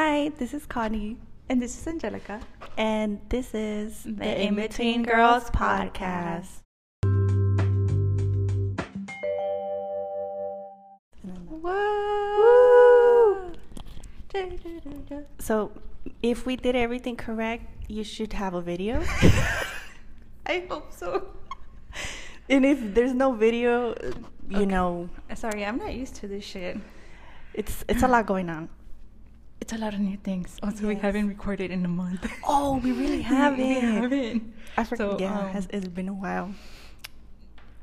Hi, this is Connie, And this is Angelica. and this is The In Between Girls podcast. Woo! So, if we did everything correct, you should have a video. I hope so. and if there's no video, you Okay. know, Sorry, I'm not used to this shit. it's it's a lot going on. It's a lot of new things. Also, we haven't recorded in a month. Oh, we really haven't. we haven't. I forgot. So, yeah, um, has, it's been a while.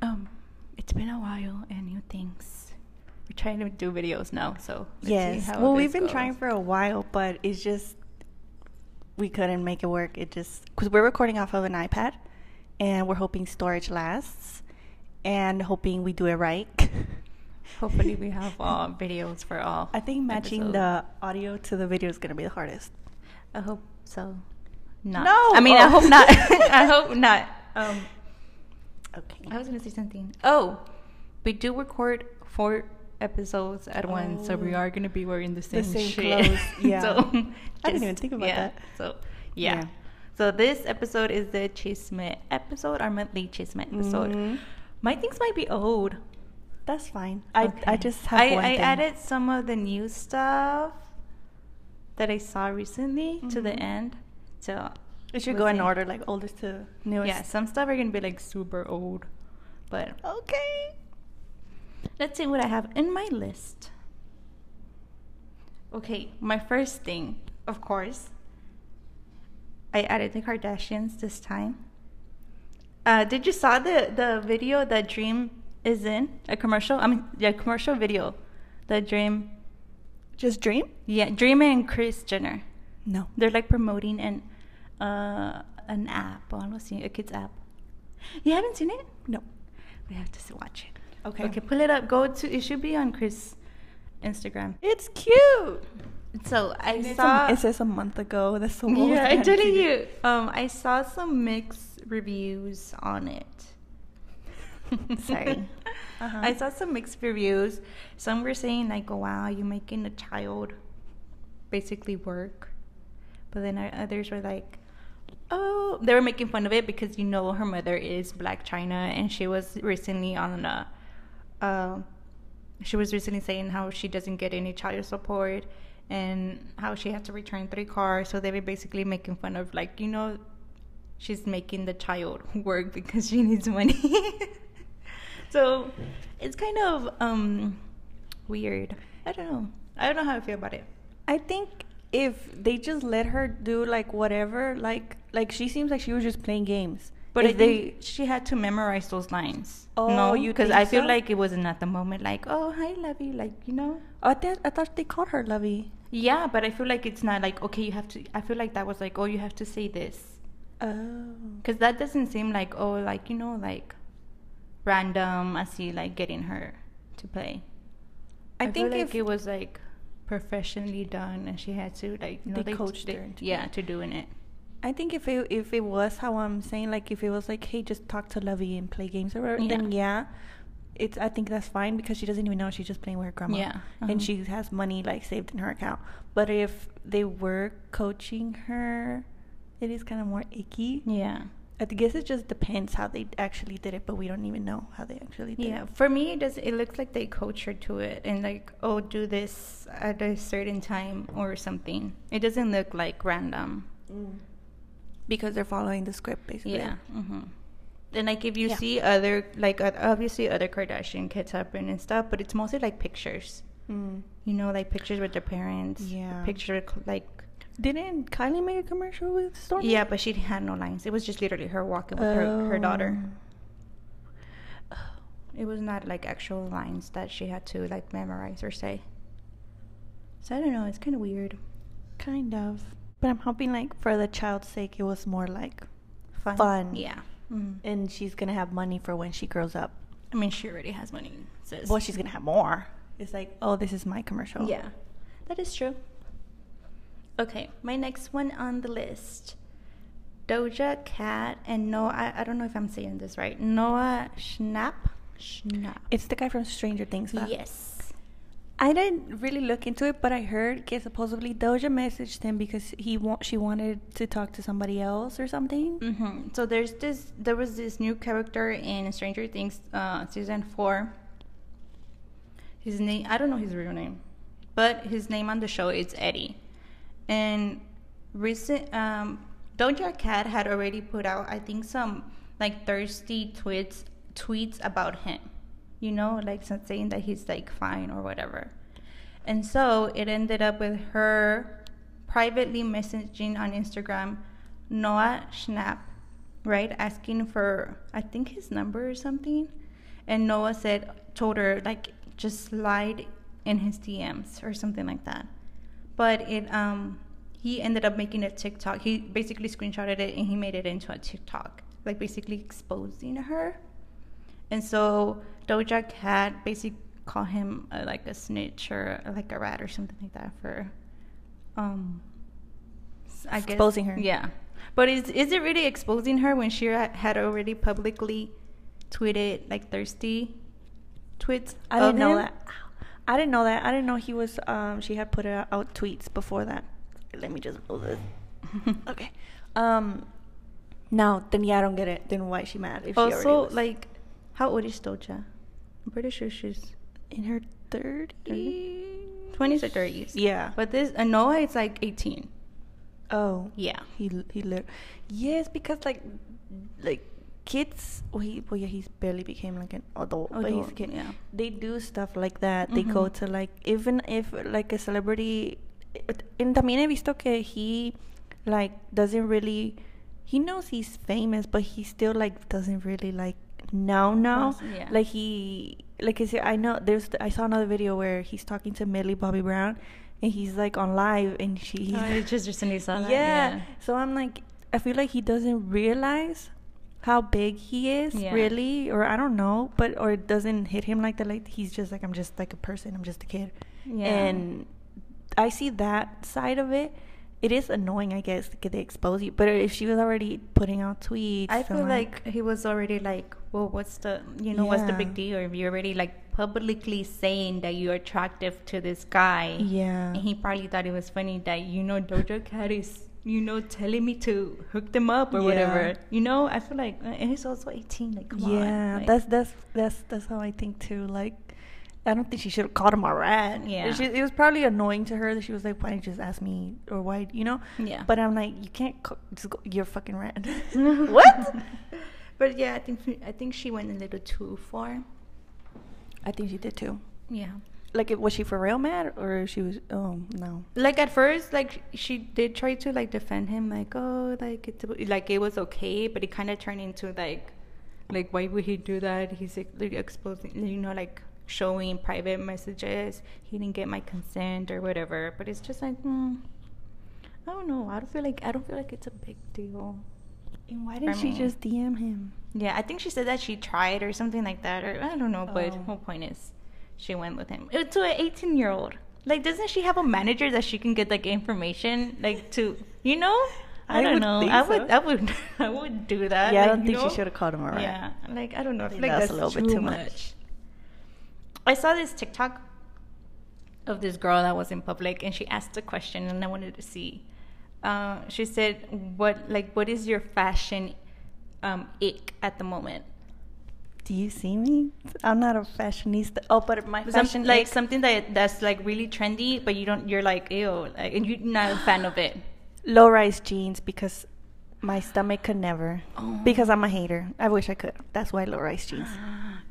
Um, it's been a while and new things. We're trying to do videos now, so yes. Well, we've been goes. trying for a while, but it's just we couldn't make it work. It just because we're recording off of an iPad, and we're hoping storage lasts, and hoping we do it right. Hopefully, we have uh, videos for all. I think matching episodes. the audio to the video is gonna be the hardest. I hope so. Not. No! I mean, I Oh. hope not. I hope not. Um, Okay. I was gonna say something. Oh, we do record four episodes at once, so we Oh. are gonna be wearing the same, the same shit. clothes, yeah. so, I didn't even think about yeah. that. So yeah. Yeah. So this episode is the Chisme episode, our monthly Chisme episode. Mhm. My things might be old. That's fine. I I just have I, one I thing. added some of the new stuff that I saw recently to the Mhm. end. So it should we'll go in order, like oldest to newest. Yeah, some stuff are gonna be like super old, but Okay. let's see what I have in my list. Okay, my first thing, of course, I added the Kardashians this time. Uh, did you saw the the video that Dream is in a commercial? I mean, yeah, commercial video. The Dream, Just dream? yeah, Dream and Kris Jenner. No. They're like promoting an uh an app, or así, a kids app. You haven't seen it? No. We have to watch it. Okay. Okay, pull it up. Go to. It should be on Kris' Instagram. It's cute. So I And it's saw. a, it says a month ago. That's so old. yeah, I telling you. Um, I saw some mixed reviews on it. Sorry. Uh-huh. I saw some mixed reviews. Some were saying like, oh, "Wow, you're making a child basically work," but then others were like, "Oh," they were making fun of it because you know her mother is Blac Chyna, and she was recently on a. Uh, she was recently saying how she doesn't get any child support and how she had to return three cars. So they were basically making fun of like you know, she's making the child work because she needs money. so it's kind of um weird. I don't know. I don't know how I feel about it. I think if they just let her do like whatever, like like she seems like she was just playing games. But if think she had to memorize those lines. Oh, no, you because I feel so? like it wasn't at the moment like, oh hi Lovey, like you know. Oh, I thought I thought they called her Lovey. Yeah, but I feel like it's not like okay, you have to. I feel like that was like, oh, you have to say this, Oh. because that doesn't seem like oh, like you know, like random. I see like getting her to play. I, feel think like if it was like professionally done, and she had to like you know, They coached her into yeah, to doing it. I think if it if it was how I'm saying, like if it was like, hey, just talk to Lovey and play games or whatever, then yeah, it's I think that's fine because she doesn't even know she's just playing with her grandma. Yeah, uh-huh. and she has money like saved in her account. But if they were coaching her, it is kind of more icky. Yeah. I guess it just depends how they actually did it, but we don't even know how they actually did Yeah, it. for me, it does. It looks like they coach her to it, and like, oh, do this at a certain time or something. It doesn't look like random. Because they're following the script basically. Yeah. hmm And like, if you Yeah. see other, like, uh, obviously other Kardashian kids happen and stuff, but it's mostly like pictures. Mm. You know, like pictures with their parents. Yeah. Picture like. Didn't Kylie make a commercial with Stormi? Yeah, but she had no lines. It was just literally her walking with her, her daughter. Oh. It was not like actual lines that she had to like memorize or say. So I don't know. It's kind of weird. Kind of. But I'm hoping, like, for the child's sake, it was more like Fun. Fun. Yeah. Mhm. and she's gonna have money for when she grows up. I mean, she already has money. Sis. Well, she's gonna have more. It's like, oh, this is my commercial. Yeah, that is true. Okay, my next one on the list. Doja Cat and Noah, I, I don't know if I'm saying this right. Noah Schnapp? Schnapp. It's the guy from Stranger Things. huh? Yes. I didn't really look into it, but I heard that supposedly Doja messaged him because he wa- she wanted to talk to somebody else or something. Mm-hmm. So there's this. There was this new character in Stranger Things uh, season four. His name. I don't know his real name, but his name on the show is Eddie. And recent um, Doja Cat had already put out, I think, some like thirsty tweets tweets about him. You know, like saying that he's like fine or whatever. And so it ended up with her privately messaging on Instagram Noah Schnapp, right? Asking for, I think, his number or something. And Noah said, told her, like, just slide in his DMs or something like that. But it, um, he ended up making a TikTok. He basically screenshotted it and he made it into a TikTok, like basically exposing her. And so Doja Cat basically called him uh, like a snitch or uh, like a rat or something like that for, um, I guess Exposing her. Yeah, but is is it really exposing her when she had already publicly tweeted like thirsty tweets? I didn't know him? that. I didn't know that. I didn't know he was. Um, she had put out, out tweets before that. Let me just move this. okay. Um. No, then yeah, I don't get it. Then why is she mad? If she also, was like, how old is Doja? I'm pretty sure she's in her thirties. twenties or thirties. Yeah. But this uh, Noah is like eighteen. Oh. Yeah. He he lit. Yes, because like like kids. Well, he well yeah he's barely became like an adult, but he's a kid. yeah. They do stuff like that. They go Mhm. to like even if like a celebrity. And también he visto que he like doesn't really. He knows he's famous, but he still like doesn't really like know now. Yeah. Like he like I said, I know there's I saw another video where he's talking to Millie Bobby Brown, and he's like on live, and she. Oh, just recently saw that. Yeah. So I'm like, I feel like he doesn't realize how big he is, Yeah. really, or I don't know, but or it doesn't hit him like that. Like he's just like I'm just like a person. I'm just a kid. Yeah. And I see that side of it. It is annoying, I guess, that they expose you. But if she was already putting out tweets, I feel and, like he was already like, well, what's the, you know, what's the big deal? If you're already like publicly saying that you're attractive to this guy, yeah, and he probably thought it was funny that you know Doja Cat is, you know, telling me to hook them up or Yeah. whatever. You know, I feel like, uh, and he's also 18. Like, come on. yeah, like- that's that's that's that's how I think too. Like, I don't think she should have called him a rat. Yeah. She, it was probably annoying to her that she was like, "Why didn't you just ask me?" Or why, you know? Yeah. But I'm like, you can't co- just go, you're a fucking rat. what? But yeah, I think I think she went a little too far. I think she did too. Yeah. Like, was she for real mad or she was? Oh no. like at first like she did try to like defend him like oh like it's like it was okay but it kind of turned into like like why would he do that he's like, exposing you know like showing private messages he didn't get my consent or whatever but it's just like hmm, i don't know i don't feel like i don't feel like it's a big deal And why didn't she me. just DM him? yeah i think she said that she tried or something like that or i don't know but Oh. whole point is she went with him Uh, to an 18 year old like doesn't she have a manager that she can get like information like to you know i, I don't know i so. would i would i would do that yeah, I don't think know? she should have called him a rat. yeah like i don't know i feel like that's that's, a little bit too too much. much. i saw this tiktok of this girl that was in public and she asked a question and i wanted to see uh, she said what like what is your fashion um ick at the moment Do you see me? I'm not a fashionista. Oh, but my Some- fashion like something that that's like really trendy, but you don't. You're like ew, like, and you're not a fan of it. low rise jeans because my stomach could never. Oh. Because I'm a hater. I wish I could. That's why low rise jeans.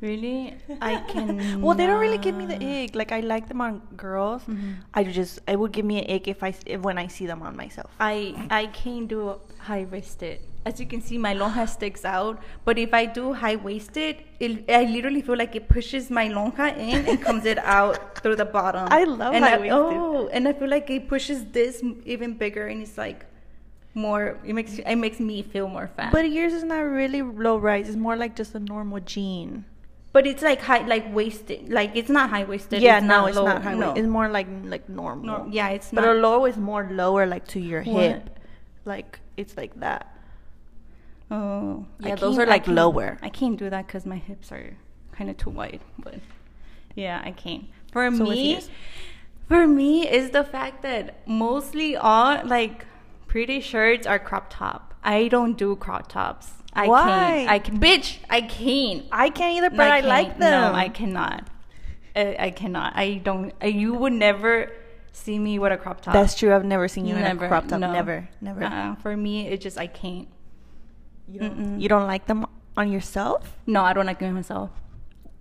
Really, I can. well, they don't really give me the ick. Like I like them on girls. Mhm. I just it would give me an ick if I if, when I see them on myself. I I can't do high waisted. As you can see, my lonja sticks out. But if I do high waisted, it, I literally feel like it pushes my lonja in and comes it out through the bottom. I love and high-waisted. Oh, and I feel like it pushes this even bigger, and it's like more. It makes it makes me feel more fat. But yours is not really low rise. It's more like just a normal jean. But it's like high, like waisted. Like it's not high waisted. yeah, it's no, not it's low, not high. No. It's more like like normal. Nor- yeah, it's not but not. a low is more lower, like to your What? hip. Like it's like that. Oh, I Yeah, those are, like, can't- lower. I can't do that because my hips are kind of too wide. But yeah, I can't. For So me, for me is the fact that mostly all like pretty shirts are crop top. I don't do crop tops. I Why? can't. I can, bitch. I can't. I can't either, but I, can't. like them. No, I cannot. I, I cannot. I don't. I, you would never see me with a crop top. That's true. I've never seen you in a crop top. no. Never, never. Uh, for me, it just I can't. You, don't, Mm-mm. you don't like them on yourself? No, I don't like them myself.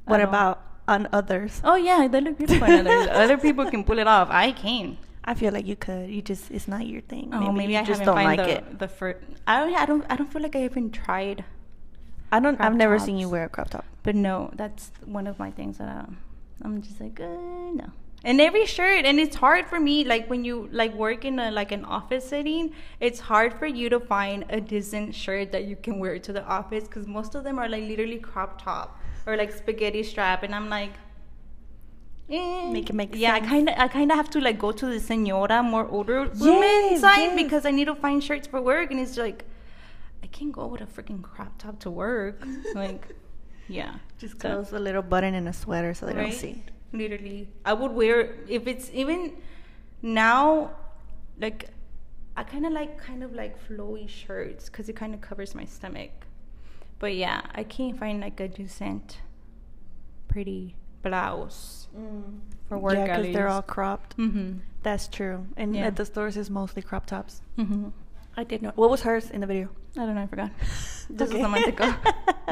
What about on others? Oh yeah, they look beautiful. on others. Other people can pull it off. I can't. I feel like you could. You just it's not your thing. Oh, maybe, you I just haven't don't like the, it. The first, I don't. I don't. I don't feel like I even tried. I don't. I've never seen you wear a crop top. But no, that's one of my things that um, I'm just like, uh, no. And every shirt, and it's hard for me. Like when you like work in a like an office setting, it's hard for you to find a decent shirt that you can wear to the office because most of them are like literally crop top or like spaghetti strap, and I'm like. Eh. Make it make yeah, sense. I kind of, I kind of have to like go to the senora, more older women Yes, side yes. because I need to find shirts for work, and it's like, I can't go with a freaking crop top to work. like, yeah, Just So- close a little button in a sweater so they right? don't see. Literally, I would wear if it's even now, like, I kind of like kind of like flowy shirts because it kind of covers my stomach. But yeah, I can't find like a decent, pretty blouse for work. yeah, because they're all cropped. Mm-hmm. That's true. And Yeah. at the stores, it's mostly crop tops. Mm-hmm. I did not. What was hers in the video? I don't know. I forgot. This Okay. is a month ago.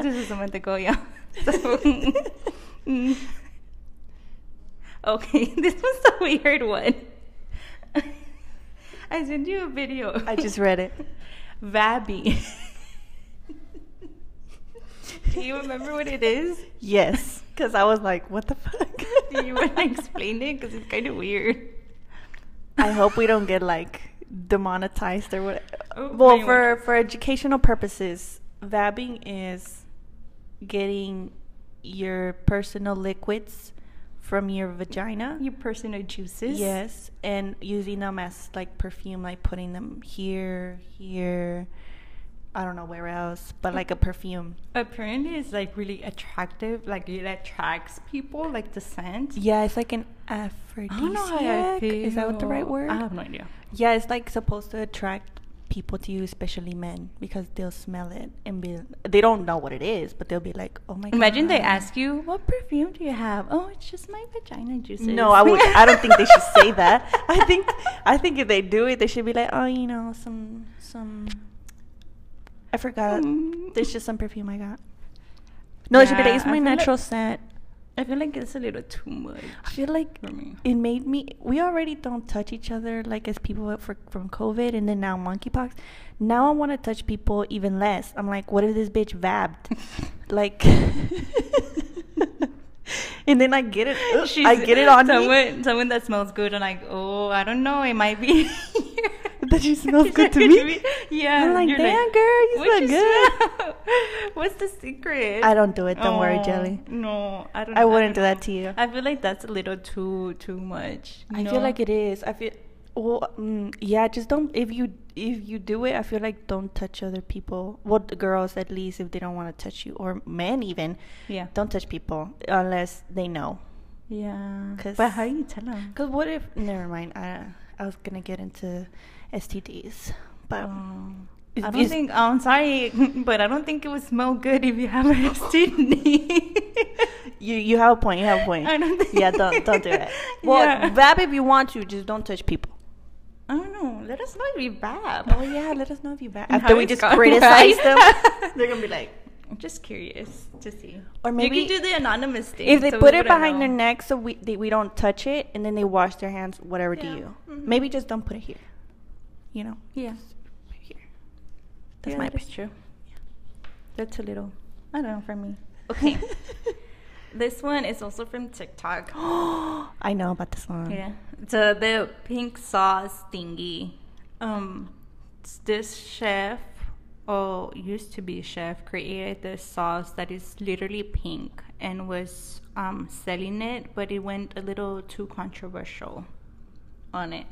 this is a month ago. Yeah. So, mm. Okay, this was a weird one. I sent you a video. I just read it. Vabby. Do you remember what it is? Yes, because I was like, what the fuck? Do you want to explain it? Because it's kind of weird. I hope we don't get like demonetized or what. Oh, well, for for educational purposes, vabbing is getting your personal liquids from your vagina. Your personal juices. Yes, and using them as like perfume, like putting them here, here. I don't know where else, but like a perfume. Apparently, it's like really attractive. Like it attracts people, like the scent. Yeah, it's like an I aphrodisiac. don't know how I feel. Is that what the right word? I have no idea. Yeah, it's like supposed to attract people to you, especially men, because they'll smell it and be. They don't know what it is, but they'll be like, "Oh my god!" Imagine they ask you, "What perfume do you have?" Oh, it's just my vagina juices. No, I would. I don't think they should say that. I think. I think if they do it, they should be like, "Oh, you know, some some." I forgot. Mm. There's just some perfume I got. No, it should be like, "It's my feel like- natural scent." I feel like it's a little too much I feel like for me. it made me we already don't touch each other like as people for, from covid and then now monkeypox now i want to touch people even less i'm like what if this bitch vabbed like and then i get it ugh, i get it on me someone, someone that smells good. I'm like, oh, I don't know, it might be. That she smells good to me? Yeah. I'm like, you're "Damn, girl, you "What smell good." smell?" What's the secret? i don't do it don't worry Oh, jelly No, I don't. I wouldn't don't do that to you. I feel like that's a little too too much. you i feel like it is i feel well mm, yeah just don't if you if you do it i feel like don't touch other people well the girls at least if they don't want to touch you or men even Yeah. don't touch people unless they know Yeah. 'Cause- But how do you tell them? because what if never mind i i was gonna get into stds but Um, I don't think. I'm sorry, but I don't think it would smell good if you have a STD. you you have a point you have a point I don't think. yeah don't don't do it well Yeah. vab if you want to just don't touch people I don't know. Let us know if you bad. oh yeah let us know if you bad after we just criticize them they're gonna be like I'm just curious to see. Or you maybe- can do the anonymous thing. if they so put it behind their neck so we they, we don't touch it and then they wash their hands whatever do Yeah. you Mhm. maybe just don't put it here you know Yeah. here that's yeah, my that opinion. true. That's a little. I don't know for me. Okay. this one is also from TikTok. I know about this one. Yeah. So the pink sauce thingy. Um, this chef, or used to be chef, created this sauce that is literally pink and was um, selling it, but it went a little too controversial on it.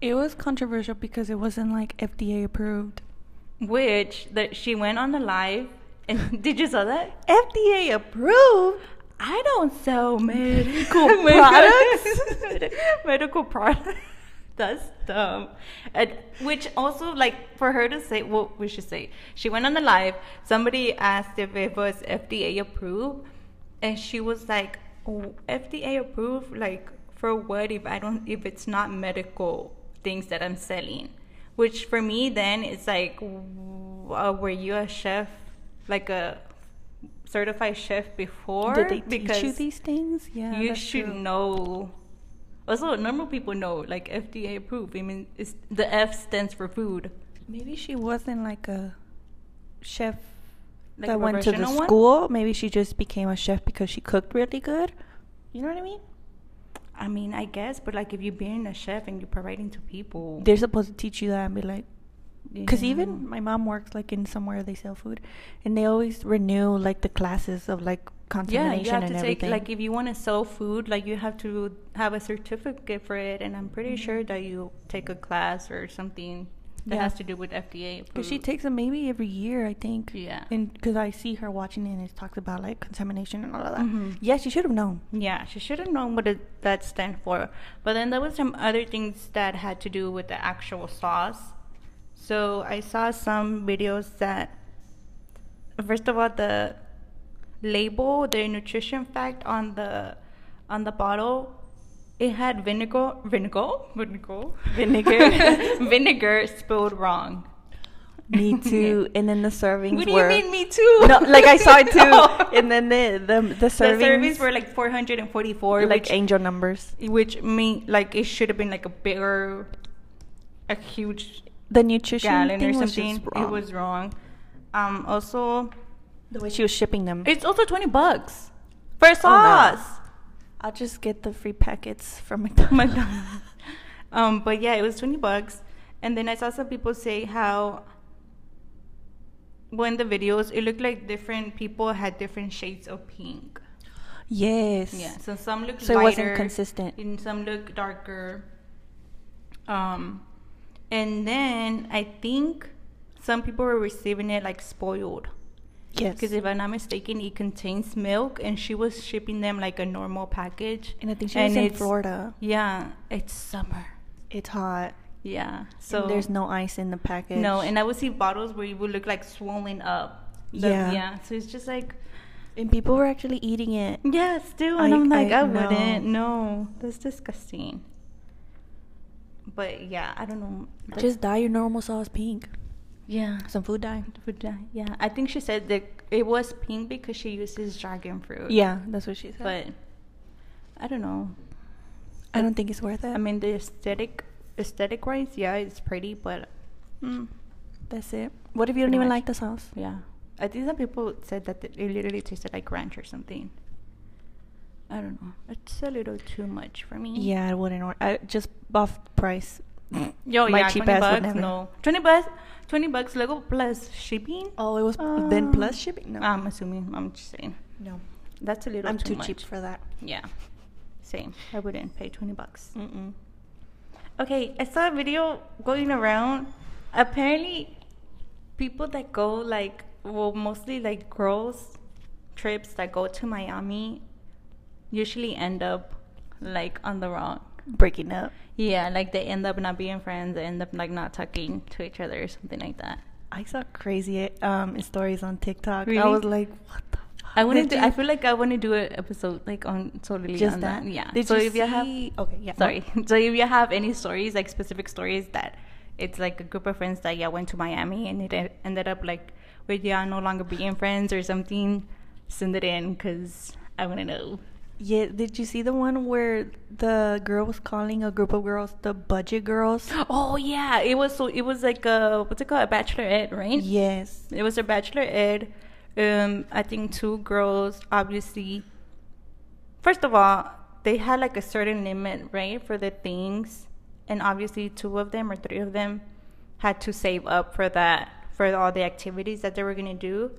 It was controversial because it wasn't like FDA approved. Which that she went on the live and did you saw that? FDA approved? I don't sell Medical products? medical products. That's dumb. And, which also, like, for her to say, well, we should say, she went on the live. Somebody asked if it was FDA approved, and she was like, oh, FDA approved, like, for what if I don't, if it's not medical things that I'm selling? Which for me, then, it's like, uh, were you a chef, like a certified chef before? Did they teach you these things? Yeah, you should true. know. Also, normal people know, like FDA approved. I mean, it's, the F stands for food. Maybe she wasn't like a chef Like that went to the one? school. Maybe she just became a chef because she cooked really good. You know what I mean? I mean, I guess, but like if you're being a chef and you're providing to people, They're supposed to teach you that and be like, because Yeah. even my mom works like in somewhere they sell food, and they always renew like the classes of like yeah, contamination you have and to everything. take like if you want to sell food, like you have to have a certificate for it, and I'm pretty Mm-hmm. sure that you take a class or something that Yeah. has to do with FDA. Because she takes them maybe every year, I think. Yeah. And because I see her watching it and it talks about like contamination and all of that. Mhm. Yeah, she should have known. Yeah, she should have known what it, that stand for. But then there was some other things that had to do with the actual sauce. So I saw some videos that, first of all, the label, the nutrition fact on the on the bottle, it had vinegar, vinegar, vinegar, Vinegar. vinegar spelled wrong. Me too. and then the servings What do were. you mean, me too? No, like I saw it too. No. And then the the, the the servings, servings were like 444, like which angel numbers. which mean like it should have been like a bigger a huge The nutrition gallon thing or was something wrong. it was wrong um also the way she was shipping them. it's also 20 bucks for a Oh, no. I'll just get the free packets from McDonald's. Um but yeah it was 20 bucks and then i saw some people say how when the videos it looked like different people had different shades of pink yes. Yeah, so some look So it wasn't consistent. and some look darker. Um, and then I think some people were receiving it like spoiled. Yes. Because if I'm not mistaken, it contains milk, and she was shipping them like a normal package. and I think she was in Florida. Yeah, it's summer. It's hot. Yeah, So so there's no ice in the package. no, and I would see bottles where it would look like swollen up. The- Yeah. yeah. So it's just like and people were actually eating it. Yeah, still, and I- am like, I I, wouldn't. know. No, that's disgusting. But yeah, I don't know. Just dye your normal sauce pink. Yeah, Some food dye. food dye. Yeah, I think she said that it was pink because she uses dragon fruit. Yeah, that's what she said. but I don't know. I don't think it's worth it. I mean, the aesthetic, aesthetic wise, yeah, it's pretty, but mm, that's it. What if you don't even much. like the sauce? yeah, I think some people said that it literally tasted like ranch or something. I don't know. It's a little too much for me. Yeah, I wouldn't. Or- I just off price. Yo, My yeah, cheap 20 ass bucks, no. 20 bucks, 20 bucks Lego plus shipping? Oh, it was then Um, plus shipping. No, I'm assuming, I'm just saying. no, That's a little I'm too, too cheap for that. Yeah, same. I wouldn't pay 20 bucks. Mm-mm. Okay, I saw a video going around. Apparently, people that go like, well, mostly like girls trips that go to Miami usually end up like on the wrong. Breaking up. Yeah, like they end up not being friends, they end up like not talking to each other or something like that. I saw crazy um stories on TikTok. I was like, what the? Fuck I want to I feel like I want to do an episode like on totally just on that. that. Yeah. Did so you if you have, see- Okay, yeah. sorry. so if you have any stories, like specific stories that it's like a group of friends that yeah went to Miami and it ended up like with yeah no longer being friends or something, send it in because I want to know. Yeah, did you see the one where the girl was calling a group of girls the budget girls? Oh yeah, it was so it was like a what's it called a bachelorette, ad, right? yes. It was a bachelorette. Um, I think two girls, obviously. First of all, they had like a certain limit, right, for the things, and obviously two of them or three of them had to save up for that for all the activities that they were gonna do.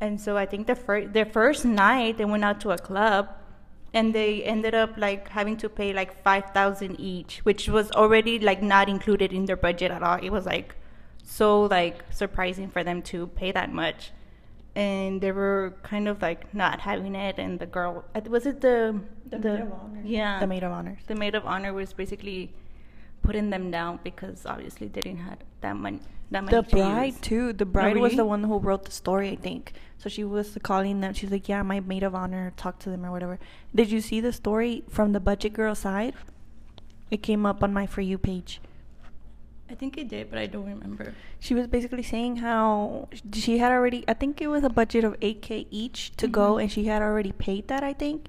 And so I think the first their first night they went out to a club, and they ended up like having to pay like five thousand each, which was already like not included in their budget at all. It was like so like surprising for them to pay that much and they were kind of like not having it, and the girl uh, was it the The maid of honor. Yeah, The maid of honor the maid of honor was basically putting them down because obviously they didn't have that money. That The bride too. The Oh, bride was the one who wrote the story, I think. So she was calling them. She's like, "Yeah, my maid of honor talked to them or whatever." Did you see the story from the budget girl side? It came up on my for you page. I think it did, but I don't remember. She was basically saying how she had already. I think it was a budget of eight k each to go, Mhm. and she had already paid that. I think,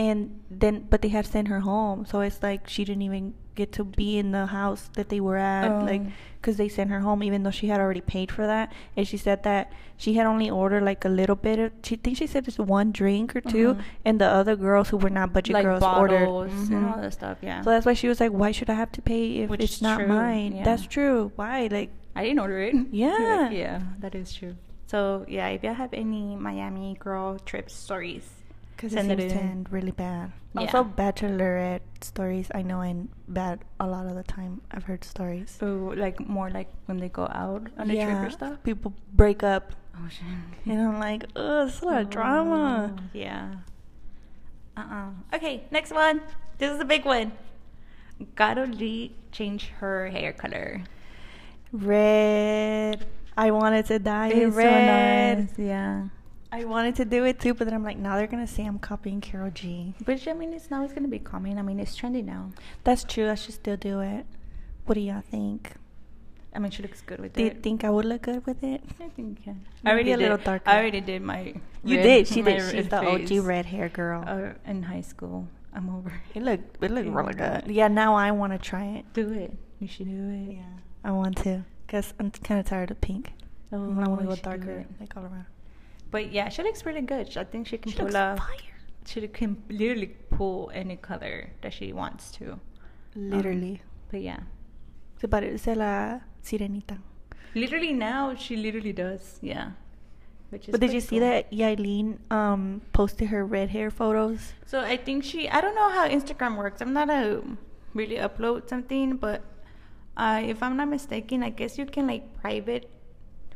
and then but they had sent her home, so it's like she didn't even get to be in the house that they were at, like Oh. because they sent her home even though she had already paid for that. And she said that she had only ordered like a little bit of. She thinks she said just one drink or 2 Uh-huh. and the other girls who were not budget like girls bottles ordered. and Mhm. all that stuff. Yeah. So that's why she was like, "Why should I have to pay if Which it's not true, mine?" yeah. That's true. Why? Like, I didn't order it. Yeah. Like, yeah, that is true. So yeah, if you have any Miami girl trip stories, Because it Send it seems to end really bad. Yeah. Also, bachelorette stories I know end bad a lot of the time. I've heard stories. so like more like when they go out on a trip or stuff. People break up, Oh shit. and I'm like, ugh, it's a lot of drama. Oh, Yeah. Uh uh Okay, next one. This is a big one. Karol G changed her hair color. Red. I wanted to dye it It's so red. nice, Yeah. I wanted to do it too, but then I'm like, now they're gonna say I'm copying Karol G. Which I mean, it's now it's gonna be common. I mean, it's trendy now. That's true. I should still do it. What do y'all think? I mean, she looks good with it. Do you think I would look good with it? I think you can. Maybe I already a little did, darker. I already did my. You red- did. She did. She's the OG red hair girl. Uh, in high school, I'm over. It looked it looked Yeah. really good. Yeah, now I want to try it. Do it. You should do it. Yeah, I want to. Cause I'm kind of tired of pink. Oh, I want to go darker, like all around. But yeah, she looks really good. I think she can She pull looks off. fire. She can literally pull any color that she wants to. Literally. Um, but yeah, Se parece a la sirenita. literally now she literally does. Yeah. Which is But did you see cool. that Yailin um posted her red hair photos? So I think she. I don't know how Instagram works. I'm not a really upload something, but uh, if I'm not mistaken, I guess you can like private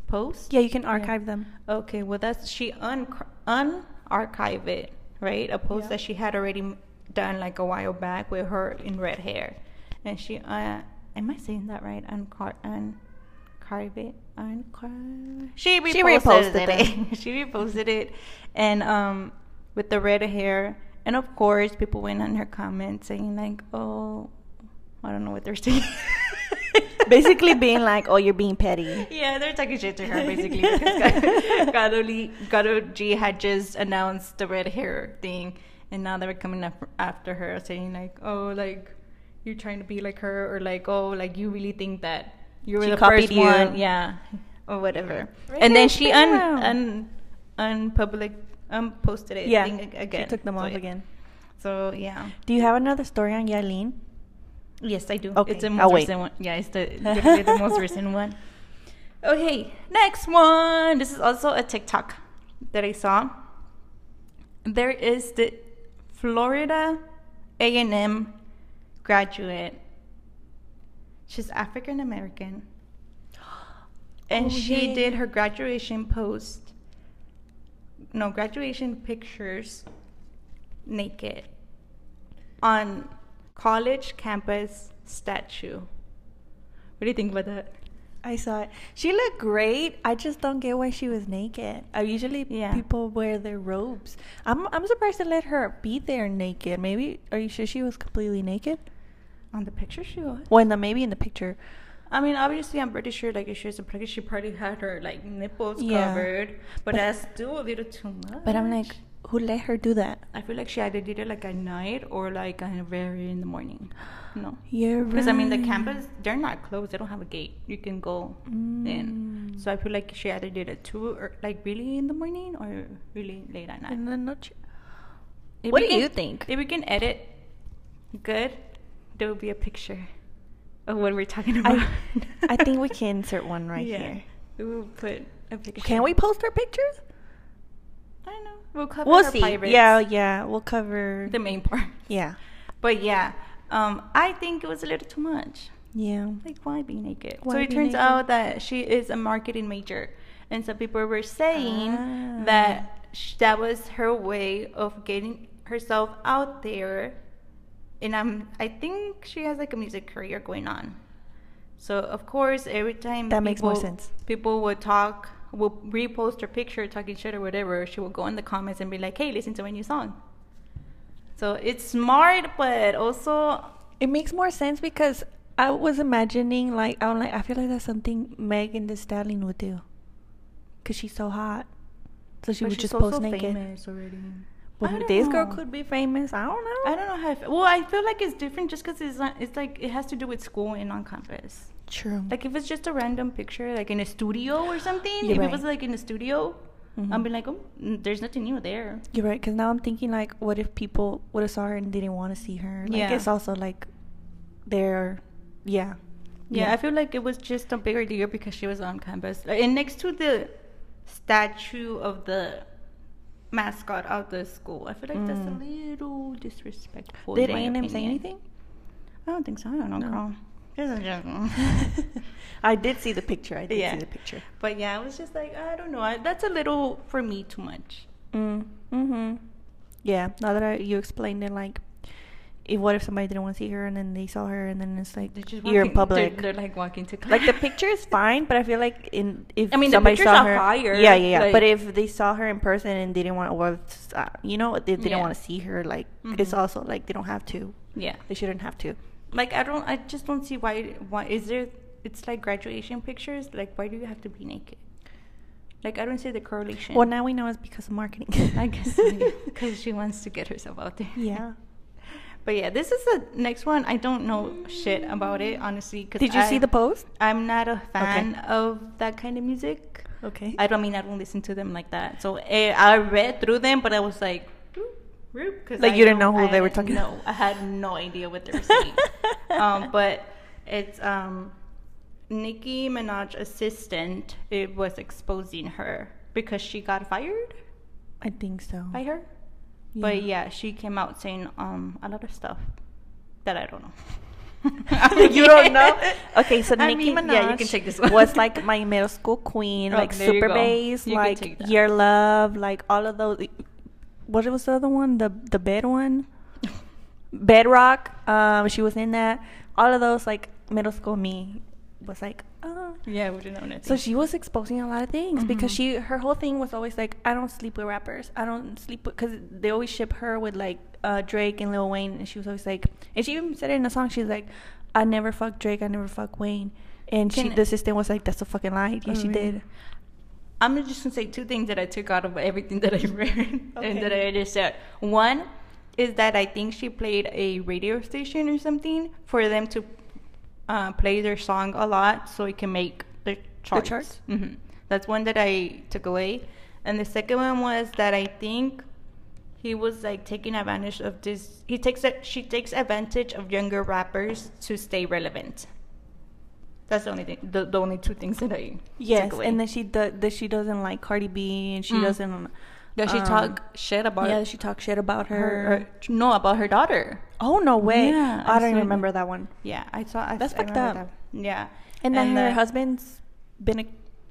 post. Yeah, you can archive them. Okay, well that's she un unarchive it, right? A post Yeah. that she had already done like a while back with her in red hair, and she uh, am I saying that right? Uncar uncarve it, uncarve. She reposted, She reposted it. she reposted it, and um, with the red hair, and of course people went on her comments saying like, oh, I don't know what they're saying. Basically being like, "Oh, you're being petty." Yeah, they're talking shit to her basically because Karol Karol G had just announced the red hair thing, and now they're coming up after her saying like, "Oh, like you're trying to be like her," or like, "Oh, like you really think that you were She the first you. one, yeah, or whatever." Right and then she un un unpublic unposted it Yeah, again. She took them So, off yeah. again. So yeah. Do you have another story on Yailin? Yes, I do. Okay, It's the I'll most wait. recent one. Yeah, it's the literally the most recent one. Okay, next one. This is also a TikTok that I saw. There is the Florida A&M graduate. She's African American. And Oh, she did her graduation post. No, graduation pictures naked on college campus statue. What do you think about that? I saw it. She looked great. I just don't get why she was naked. I usually Yeah. people wear their robes. I'm I'm surprised to let her be there naked. Maybe are you sure she was completely naked? On the picture she was. Well, in the maybe in the picture. I mean, obviously, I'm pretty sure, like, if she was a pregnant, she probably had her like nipples Yeah. covered, but, But- that's still a little too much. But I'm like, who let her do that? I feel like she either did it like at night or like very in the morning. No, right. because I mean, the campus they're not closed; they don't have a gate. You can go in. Mm. So I feel like she either did it too, or like really in the morning, or really late at night. In the noche. If What do can- you think? If we can edit good, there will be a picture of what we're talking about. I, I think we can insert one right Yeah. here. We will put a picture. Can we post our pictures? I don't know. We'll cover We'll see. pirates, Yeah, yeah. We'll cover the main part. Yeah. But yeah, um, I think it was a little too much. Yeah. Like, why be naked? Why so it turns naked? out that she is a marketing major, and some people were saying Ah. that sh- that was her way of getting herself out there. And I'm, I think she has like a music career going on. So of course, every time That makes more sense. People would talk, will repost her picture talking shit or whatever. She will go in the comments and be like, "Hey, listen to my new song." So it's smart, but also It makes more sense because I was imagining like I'm like I feel like that's something Megan Thee Stallion would do, cause she's so hot, so she but would just post naked. famous already. But this girl could be famous. I don't know. I don't know how. I feel. Well, I feel like it's different just because it's not, it's like it has to do with school and on campus. True. Like if it's just a random picture, like in a studio or something. You're if right. it was like in a studio, Mhm. I'd be like, oh, mm, there's nothing new there. You're right. Cause now I'm thinking like, what if people would have saw her and didn't want to see her? Like, Yeah. It's also like, they're, yeah. Yeah, I feel like it was just a bigger deal because she was on campus. And next to the statue of the mascot of the school, I feel like that's a Mm. little disrespectful. Did my A&M say anything? I don't think so. I don't know, No. girl. This is just- I did see the picture. I did Yeah. see the picture. But yeah, I was just like I don't know. I, that's a little for me too much. Mm. Mm-hmm. Yeah. Now that I, you explained it, like, if what if somebody didn't want to see her and then they saw her and then it's like you're in public. They're, they're like walking to class. like the picture is fine, but I feel like in if I mean, the somebody pictures saw are her, fire, yeah, yeah, yeah. like- but if they saw her in person and they didn't want, well, uh, you know, they didn't Yeah. want to see her, like it's Mhm. also like they don't have to. yeah. They shouldn't have to. Like I don't. I just don't see why. Why is there? It's like graduation pictures. Like why do you have to be naked? Like I don't see the correlation. Well, now we know it's because of marketing. I guess because she wants to get herself out there. yeah. But yeah, this is the next one. I don't know shit about it honestly. 'cause Did you see the post? I'm not a fan of that kind of music. Okay. I don't mean I don't listen to them like that. So eh, I read through them, but I was like, because Like, you didn't know who they were talking to? No, I had no idea what they were saying. um, but it's um, Nicki Minaj assistant. It was exposing her because she got fired I think so. by her. But yeah, she came out saying um a lot of stuff that I don't know. you don't know? Okay, so I Nicki mean, Minaj yeah, you can take this one. was like my middle school queen, Oh, like super bass, like. Your Love, like all of those. What was the other one? The the bed one, Bedrock. Um, she was in that. All of those like middle school me was like, oh. yeah, we didn't know nothing. So she was exposing a lot of things because Mhm. she her whole thing was always like I don't sleep with rappers. I don't sleep because they always ship her with like uh, Drake and Lil Wayne, and she was always like, and she even said it in a song. She's like, I never fuck Drake. I never fuck Wayne. And she the assistant was like, that's a fucking lie. Yeah, Oh, she really? did. I'm just gonna say two things that I took out of everything that I read Okay. and that I just said. One is that I think she played a radio station or something for them to uh, play their song a lot so it can make the charts. The charts? hmm That's one that I took away, and the second one was that I think he was like taking advantage of this. He takes it. She takes advantage of younger rappers to stay relevant. That's the only thing. The, the only two things that I Yes, took away. and then she do, that she doesn't like Cardi B, and she Mm. doesn't. Does she um, talk shit about Yeah, she talks shit about her. her? No, about her daughter. oh no way! Yeah, I I don't even remember that one. Yeah, I saw. I, That's I fucked up. That. Yeah, And then her the- husband's been a,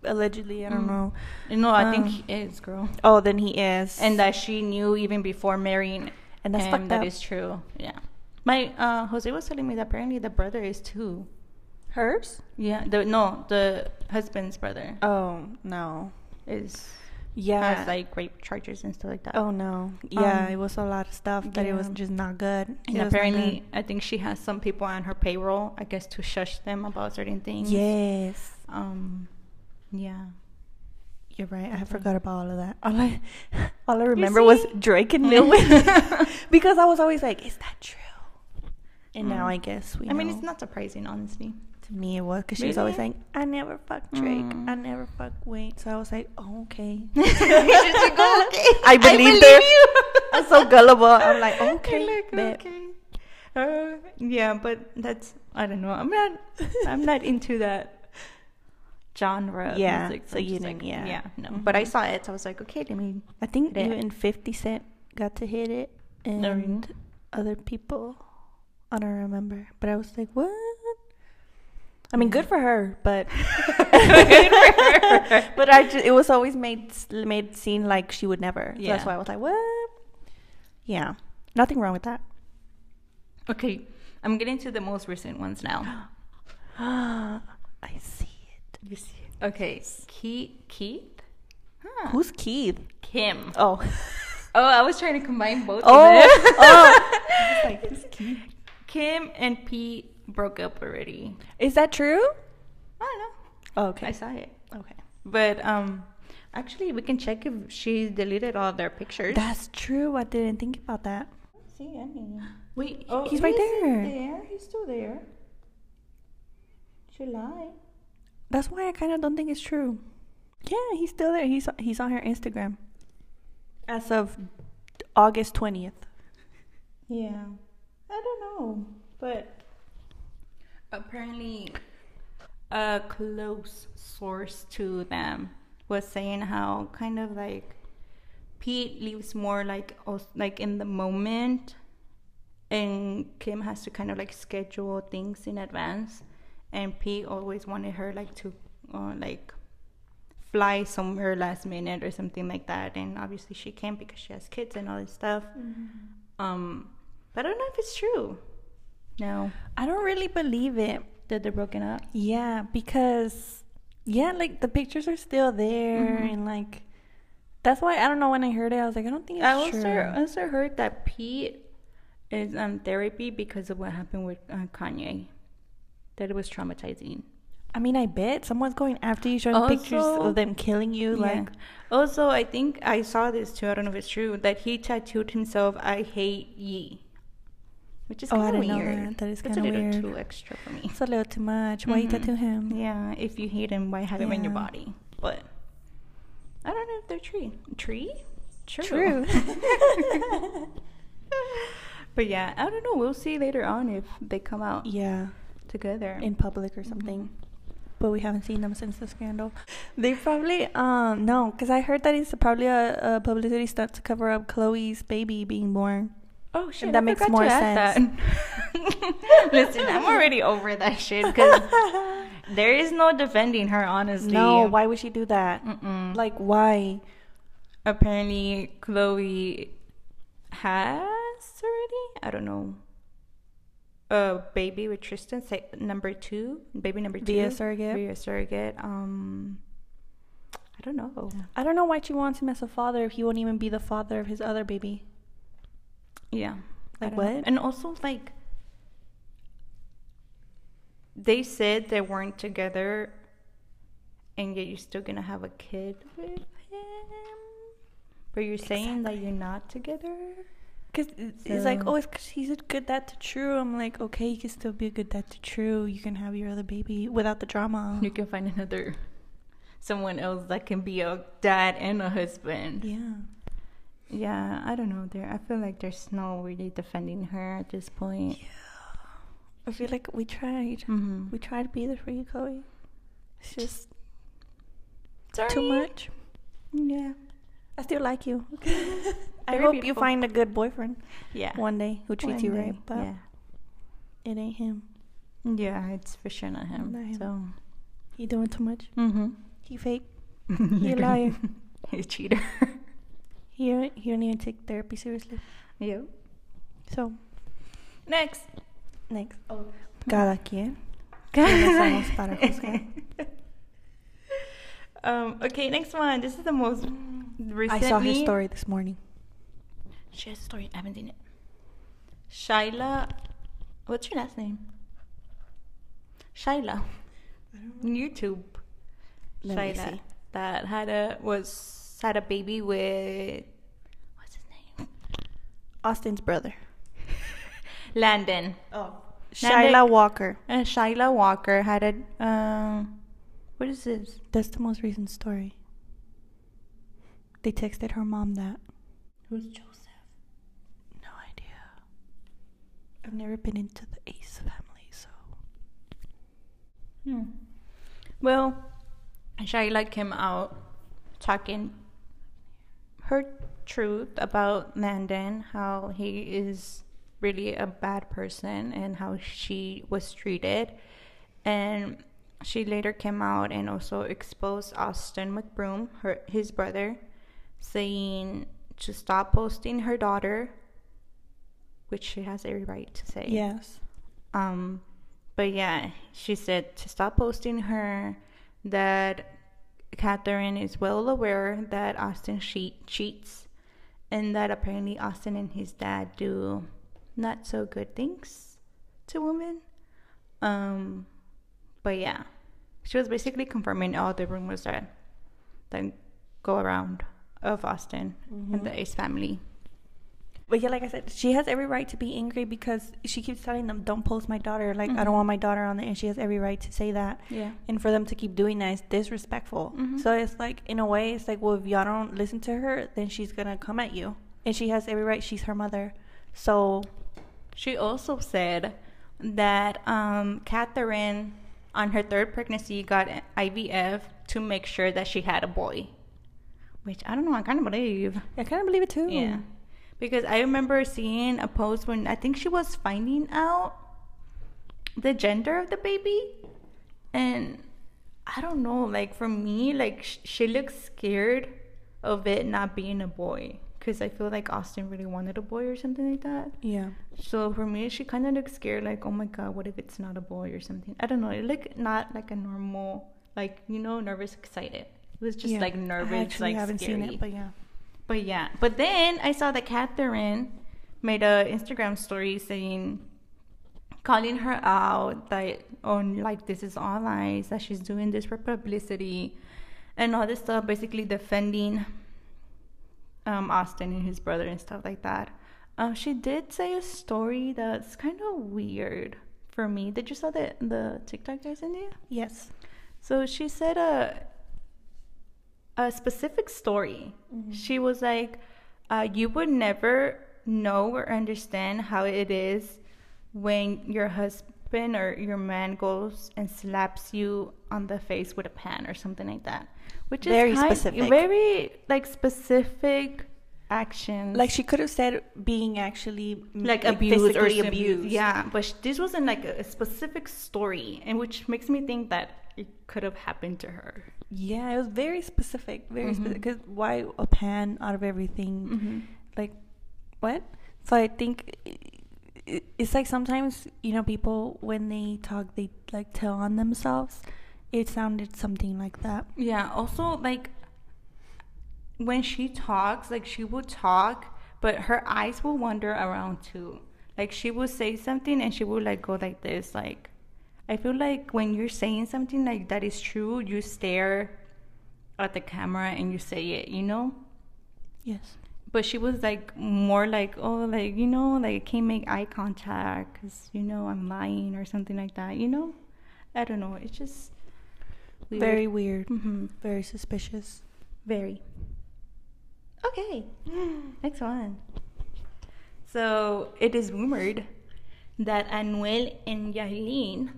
allegedly. I don't Mm. know. No, I think um, he is, girl. Oh, then he is. And that she knew even before marrying. And that's fucked that up. is true. Yeah. My uh, Jose was telling me that apparently the brother is too. Hers. Yeah. The no, the husband's brother Oh no. is Yeah. has like rape charges and stuff like that. oh no. Yeah, Um, it was a lot of stuff that it was yeah. just not good. It And not apparently. I think she has some people on her payroll, I guess, to shush them about certain things. Yes. Um, yeah. You're right. I forgot about all of that. All I, all I remember was see? Drake and Lil Wayne, because I was always like, "Is that true?" And now Mm. I guess we. I mean, know. it's not surprising, honestly. To me, it was because she was always saying, "I never fuck Drake. Mm. I never fuck Wayne." So I was like, "Oh, okay." You go, okay. I believed her. you. I'm so gullible. I'm like, okay, Like, okay. Uh, yeah, but that's I don't know. I'm not. I'm not into that genre. Yeah, music, so I'm you didn't- like, yeah. yeah. No, but I Mhm. saw it. So I was like, okay, let me. I think Yeah. even 50 Cent got to hit it, and No, other people. I don't remember, but I was like, "What?" I mean, good for her, but Good for her. but I just, it was always made made seem like she would never. So that's why I was like, what? Yeah, nothing wrong with that. Okay, I'm getting to the most recent ones now. I see it. You see? Okay, Keith. Keith? Huh. Who's Keith? Kim? Oh, Oh, I was trying to combine both. oh, of them. oh. I was like? Kim and Pete broke up already. Is that true? I don't know. Oh, I saw it. Okay. But um, actually, we can check if she deleted all their pictures. That's true. I didn't think about that. see any. Wait, Oh, he's right there. There, he's still there. July. That's why I kind of don't think it's true. Yeah, he's still there. He's he's on her Instagram as of August twentieth. Yeah. I don't know, but apparently, a close source to them was saying how kind of like Pete lives more like like in the moment, and Kim has to kind of like schedule things in advance, and Pete always wanted her like to uh, like fly somewhere last minute or something like that, and obviously she can't because she has kids and all this stuff. Um, but I don't know if it's true. No, I don't really believe it. that they're broken up. Yeah, because yeah, like the pictures are still there, Mhm. and like that's why I don't know. When I heard it, I was like, I don't think it's I also true. I also heard that Pete is on therapy because of what happened with uh, Kanye. That it was traumatizing. I mean, I bet someone's going after you, showing pictures of them killing you. Like, Also, I think I saw this too. I don't know if it's true that he tattooed himself "I hate ye," which is Oh, kind of weird. that. That is a kinda little weird. too extra for me. it's a little too much. Why Mhm. tattoo him? Yeah, if you hate him, why have him in your body? But I don't know if they're tree. Tree? True. True. but yeah, I don't know. We'll see later on if they come out yeah, together. in public or something. Mm-hmm. But we haven't seen them since the scandal. They probably um no, because I heard that it's probably a, a publicity stunt to cover up Khloé's baby being born. Oh shit, that makes more sense. that. Listen, I'm already over that shit because there is no defending her. Honestly, No, why would she do that? Mm-mm. Like why? apparently Khloé has already. I don't know. A baby with Tristan, say number two, baby number two, Via surrogate? Via surrogate. Um, I don't know. I don't know why she wants him as a father if he won't even be the father of his other baby. Yeah. Like don't know. what? And also like they said they weren't together and yet you're still gonna have a kid with him. But you're saying that you're not together? Cause it's it's like, So- oh, it's 'cause he's a good dad to True. I'm like, okay, you can still be a good dad to True. You can have your other baby without the drama. You can find another someone else that can be a dad and a husband. Yeah. Yeah, I don't know. There, I feel like there's no really defending her at this point. Yeah, I feel like we tried. Mm-hmm. We tried to be there for you, Khloé. It's just Sorry. too much. Yeah. I still like you. I hope you find a good boyfriend Yeah. one day who treats you One right, but yeah. it ain't him. Yeah, it's for sure not him. Not him. So. He doing too much. Mm-hmm. He fake. He a liar. He's a cheater. He don't, he don't even take therapy seriously. yep. So Next. next. Oh. Cada quien. ¿Quiénes somos para um, okay, next one. This is the most recent. I saw his story this morning. She has a story. I haven't seen it. Shyla. What's your last name? Shyla. YouTube. Let me Shyla. see. That had a was had a baby with what's his name? Austin's brother. Landon. Oh. Nande- Shyla Walker. And Shyla Walker had a um what is this? That's the most recent story. They texted her mom that. Who's Joseph? No idea. I've never been into the Ace family, so. Hmm. Well, Shyla came out talking her truth about Landon, how he is really a bad person and how she was treated. and she later came out and also exposed Austin McBroom, her his brother, saying to stop posting her daughter, which she has every right to say. Yes. Um, but yeah, she said to stop posting her. That Catherine is well aware that Austin she- cheats, and that apparently Austin and his dad do not so good things to women. Um, but yeah, she was basically confirming all the rumors that that go around of Austin and the Ace family. But yeah, like I said, she has every right to be angry because she keeps telling them, "Don't post my daughter." Like I Mhm. don't want my daughter on there, and she has every right to say that. Yeah. And for them to keep doing that is disrespectful. Mhm. So it's like, in a way, it's like, well, if y'all don't listen to her, then she's gonna come at you, and she has every right. She's her mother. So She also said that um, Catherine, on her third pregnancy, got IVF to make sure that she had a boy. Which I don't know, I kind of believe. I kind of believe it too. Yeah. Because I remember seeing a post when I think she was finding out the gender of the baby. And I don't know, like for me, like sh- she looks scared of it not being a boy. Because I feel like Austin really wanted a boy or something like that. Yeah. So for me, she kind of looks scared, like, oh my god, what if it's not a boy or something? I don't know. It looked not like a normal, like you know, nervous, excited. It was just Yeah. like I nervous, actually like haven't scary. seen it, but yeah. But yeah, but then I saw that Catherine made a Instagram story saying, calling her out that on like this is all lies that she's doing this for publicity, and all this stuff, basically defending um, Austin and his brother and stuff like that. Um, she did say a story that's kind of weird for me. Did you saw the the TikTok I sent you? Yes. So she said a a specific story. She was like, uh, "You would never know or understand how it is when your husband or your man goes and slaps you on the face with a pan or something like that." Which Very is kind- specific. very like specific actions. Like she could have said being actually mm, like abused or abused. Yeah, but sh- this wasn't like a, a specific story, and which makes me think that it could have happened to her. Yeah, it was very specific, very Mhm. specific. Because why a pan out of everything? Mm-hmm. Like, what? So I think i- i- it's like sometimes you know people when they talk they like tell on themselves. It sounded something like that. Yeah. Also, like when she talks, like she will talk, but her eyes will wander around too. Like she will say something and she will like go like this. Like I feel like when you're saying something like that is true, you stare at the camera and you say it. You know. Yes. but she was like more like oh like you know like I can't make eye contact because you know i'm lying or something like that you know i don't know it's just weird. Very weird. hmm Very suspicious. very okay next one so it is rumored that anuel and yailin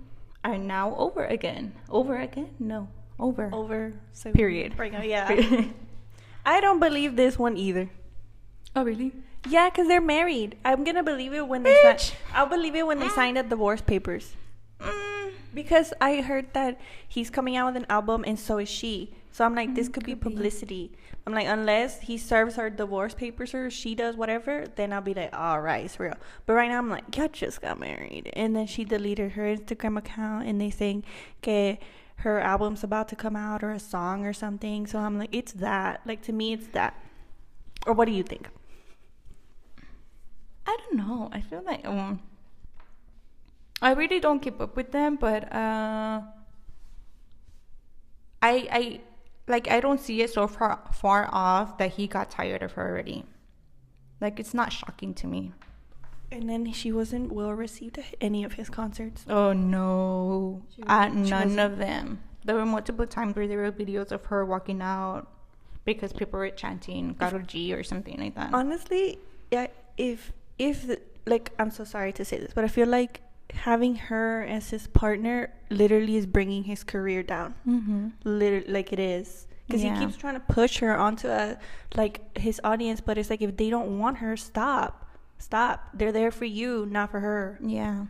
are now over again over again no over Over. So period Right now, yeah. I don't believe this one either. oh really Yeah, because they're married. I'm gonna believe it when they Bitch. sign. I'll believe it when they sign the divorce papers. mm. Because I heard that he's coming out with an album and so is she. So I'm like, this Mm, could be could be. publicity. I'm like, unless he serves her divorce papers or she does whatever, then I'll be like, all right, it's real. But right now I'm like, y'all just got married. And then she deleted her Instagram account and they saying que her album's about to come out or a song or something. So I'm like, it's that. Like to me, it's that. Or what do you think? I don't know. I feel like um, I really don't keep up with them, but uh, I I like I don't see it so far far off that he got tired of her already. Like it's not shocking to me. And then she wasn't well received at any of his concerts. Oh no, She at she none wasn't- of them. There were multiple times where there were videos of her walking out because people were chanting Karol G or something like that. Honestly, yeah, if if the, like I'm so sorry to say this, but I feel like having her as his partner literally is bringing his career down. mm-hmm. Literally, like it is. Because Yeah. he keeps trying to push her onto a like his audience, but it's like if they don't want her, stop, stop. They're there for you, not for her. Yeah.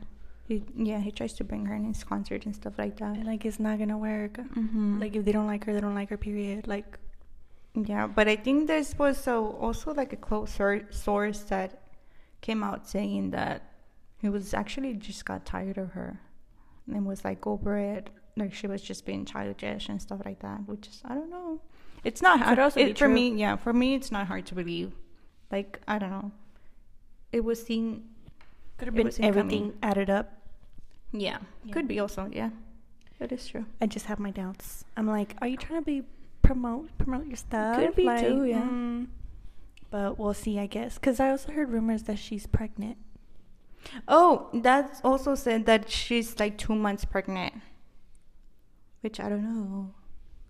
He, yeah, he tries to bring her in his concert and stuff like that. And, like it's not gonna work. Mm-hmm. Like if they don't like her, they don't like her. Period. Like Yeah, but I think this was so also like a close source that came out saying that he was actually just got tired of her and was like over it. Like she was just being childish and stuff like that, which is I don't know. It's not Could hard. also it, for me. Yeah, for me, it's not hard to believe. Like I don't know. It was seen. could have been everything added up. Yeah, Yeah. could be also. Yeah, that is true. I just have my doubts. I'm like, are you trying to be promote promote your stuff? Could be Like, too, yeah. mm, but we'll see, I guess. Because I also heard rumors that she's pregnant. Oh, that's also said that she's like two months pregnant. Which I don't know.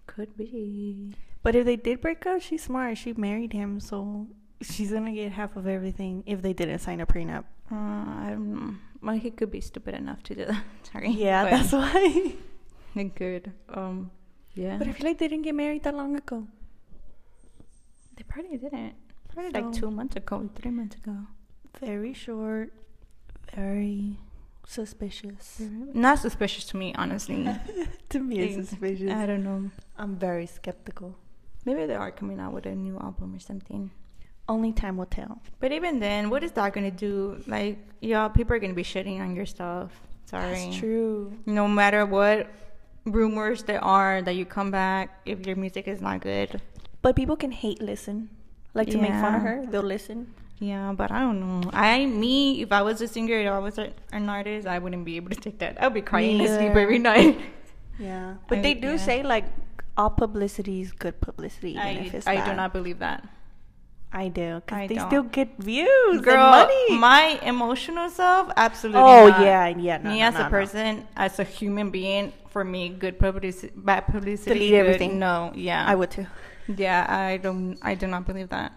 Could be. But if they did break up, she's smart. She married him, so she's gonna get half of everything if they didn't sign a prenup. Uh, I don't know. Well, he could be stupid enough to do that. Sorry. Yeah, But that's why. He could. Um, yeah. But I feel like they didn't get married that long ago. they probably didn't. Probably like two months ago, three months ago. Very short, very suspicious. Not suspicious to me, honestly. to me, it's suspicious. I don't know. I'm very skeptical. Maybe they are coming out with a new album or something. Only time will tell. But even then, what is that gonna do? Like, yeah, people are gonna be shitting on your stuff. Sorry. That's true. No matter what rumors there are that you come back if your music is not good. But people can hate listen. Like to make fun of her, they'll listen. Yeah, but I don't know. I, me, if I was a singer, if I was a, an artist, I wouldn't be able to take that. I'd be crying to sleep every night. Yeah. But I- they do yeah. say like all publicity is good publicity, even I, if it's I do not believe that. I do, because they don't. still get views Girl, and money. my emotional self, absolutely. oh not. yeah, yeah. No, me no, as no, a person, as a human being, for me, good publicity, bad publicity, Delete everything. No, yeah, I would too. Yeah, I don't. I do not believe that.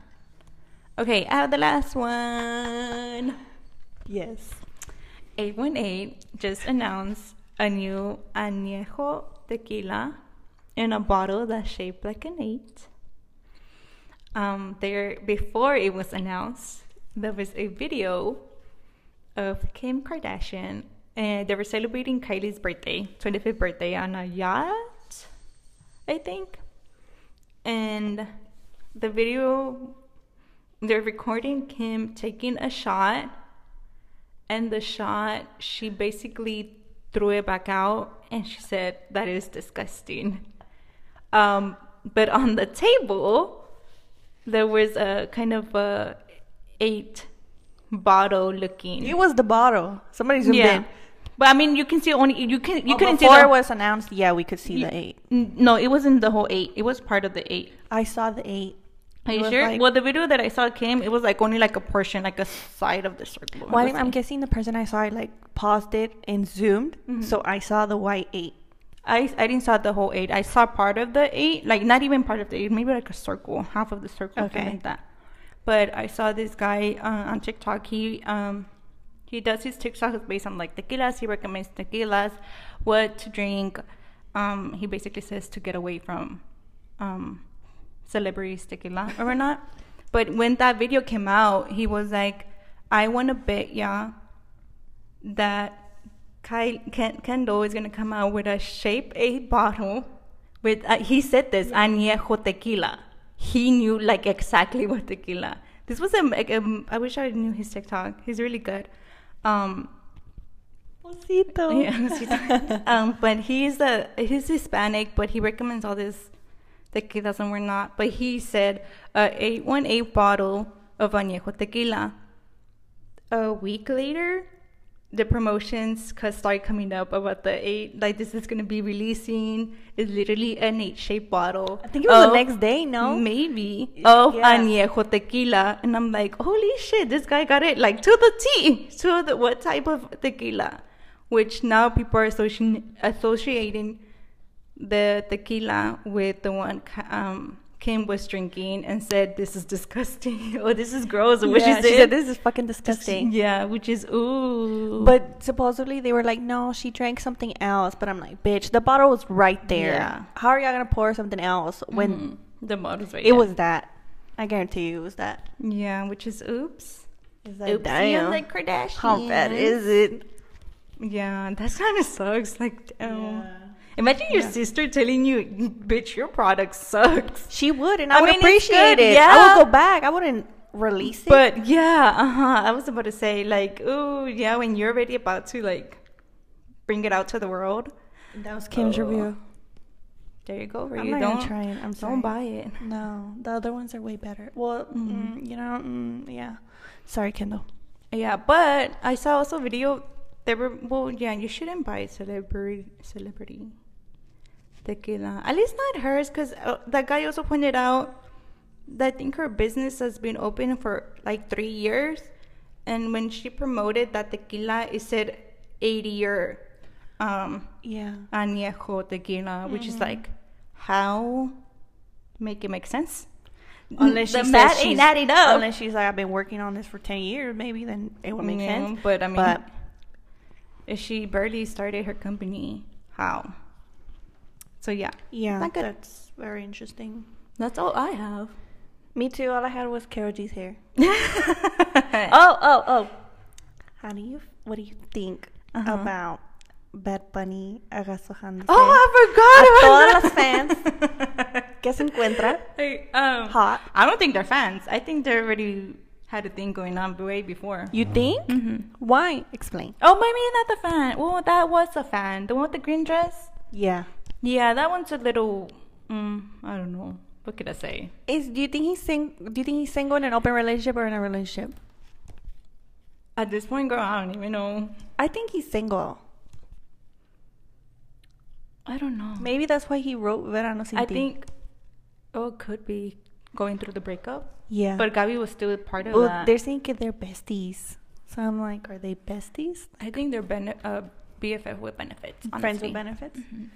Okay, I have the last one. Yes. 818 just announced a new añejo tequila in a bottle that's shaped like an eight. Um, there before it was announced, there was a video of Kim Kardashian, and they were celebrating Kylie's birthday, 25th birthday, on a yacht, I think. And the video, they're recording Kim taking a shot and the shot she basically threw it back out and she said that is disgusting um, but on the table there was a kind of a eight bottle looking It was the bottle. Somebody zoomed yeah in. but i mean you can see only you can you Oh, couldn't see before it was announced. Yeah, we could see you- the eight. No it wasn't the whole eight it was part of the eight I saw the eight. Are you sure like- well the video that i saw came it was like only like a portion like a side of the circle Well, was I'm guessing the person I saw like paused it and zoomed, Mhm. so I saw the white eight. I, I didn't saw the whole eight. I saw part of the eight, like not even part of the eight, maybe like a circle, half of the circle, something like that. But I saw this guy uh, on TikTok. He um he does his TikToks based on like tequilas. He recommends tequilas, what to drink. Um, he basically says to get away from um celebrities tequila or not. But when that video came out, he was like, "I want to bet ya that Kyle, Ken, Kendall is gonna come out with a shape eight bottle with. Uh, he said this añejo tequila. He knew like exactly what tequila. This was a, um, I wish I knew his TikTok. He's really good. Um, Osito. yeah, um, but he's a he's Hispanic, but he recommends all this tequilas and we're not. But he said uh, a eight one eight bottle of añejo tequila. A week later, the promotions ca- start coming up about the eight. Like this is gonna be releasing. It's literally an eight shaped bottle. I think it was the next day. No. Maybe of Yeah. añejo tequila, and I'm like, holy shit, this guy got it like to the T, to the what type of tequila, which now people are associating associating the tequila with the one um, Kim was drinking and said this is disgusting or this is gross or what Yeah, she she said. said this is fucking disgusting. Yeah, which is ooh. But supposedly they were like, no, she drank something else. But I'm like, bitch, the bottle was right there. Yeah. How are y'all gonna pour something else when Mhm. the bottle's right it there. was that? I guarantee you it was that. yeah, which is oops. Is Oopsie on the How bad is it? Yeah, that kind of sucks. Like, damn. Yeah. Imagine your Yeah. sister telling you, "Bitch, your product sucks." She would, and I, I would mean, appreciate it. yeah. I would go back. I wouldn't release it. But yeah, uh huh. I was about to say, like, oh yeah, when you're already about to like bring it out to the world, that was Kim's Oh. review. there you go. Where I'm you not don't gonna try it. I'm sorry. don't buy it. No, the other ones are way better. Well, Mhm. mm, you know, mm, yeah. Sorry, Kendall. Yeah, but I saw also video. They were well, yeah. You shouldn't buy celebrity celebrity tequila. At least not hers, because uh, that guy also pointed out that I think her business has been open for like three years, and when she promoted that tequila, it said eighty year um, Yeah. añejo tequila, which is Mhm. like how make it make sense. Unless the she math says ain't she's, adding up. unless she's like, I've been working on this for ten years, maybe then it would make Yeah, sense. But I mean, But if she barely started her company, how? So yeah, yeah, good. that's very interesting. that's all I have. Me too. All I had was Karol G's hair. oh, Oh, oh. How do you? What do you think Uh-huh. about Bad Bunny agasajándose? oh, I forgot todas about las that. ¿Qué se encuentra? Hey, um, Hot. I don't think they're fans. I think they already had a thing going on way before. You think? hmm Why? Explain. Oh, maybe not the fan. Well, that was a fan. The one with the green dress. Yeah. Yeah, that one's a little. Mm, I don't know. What could I say? Is do you think he's sing? Do you think he's single in an open relationship or in a relationship? At this point, girl, I don't even know. I think he's single. I don't know. Maybe that's why he wrote Verano Sin I Ti. think. Oh, it could be going through the breakup. Yeah. But Gabby was still part of well, that. they're saying that they're besties. So I'm like, are they besties? I think they're bene- uh, BFF with benefits. Friends with benefits? Mhm.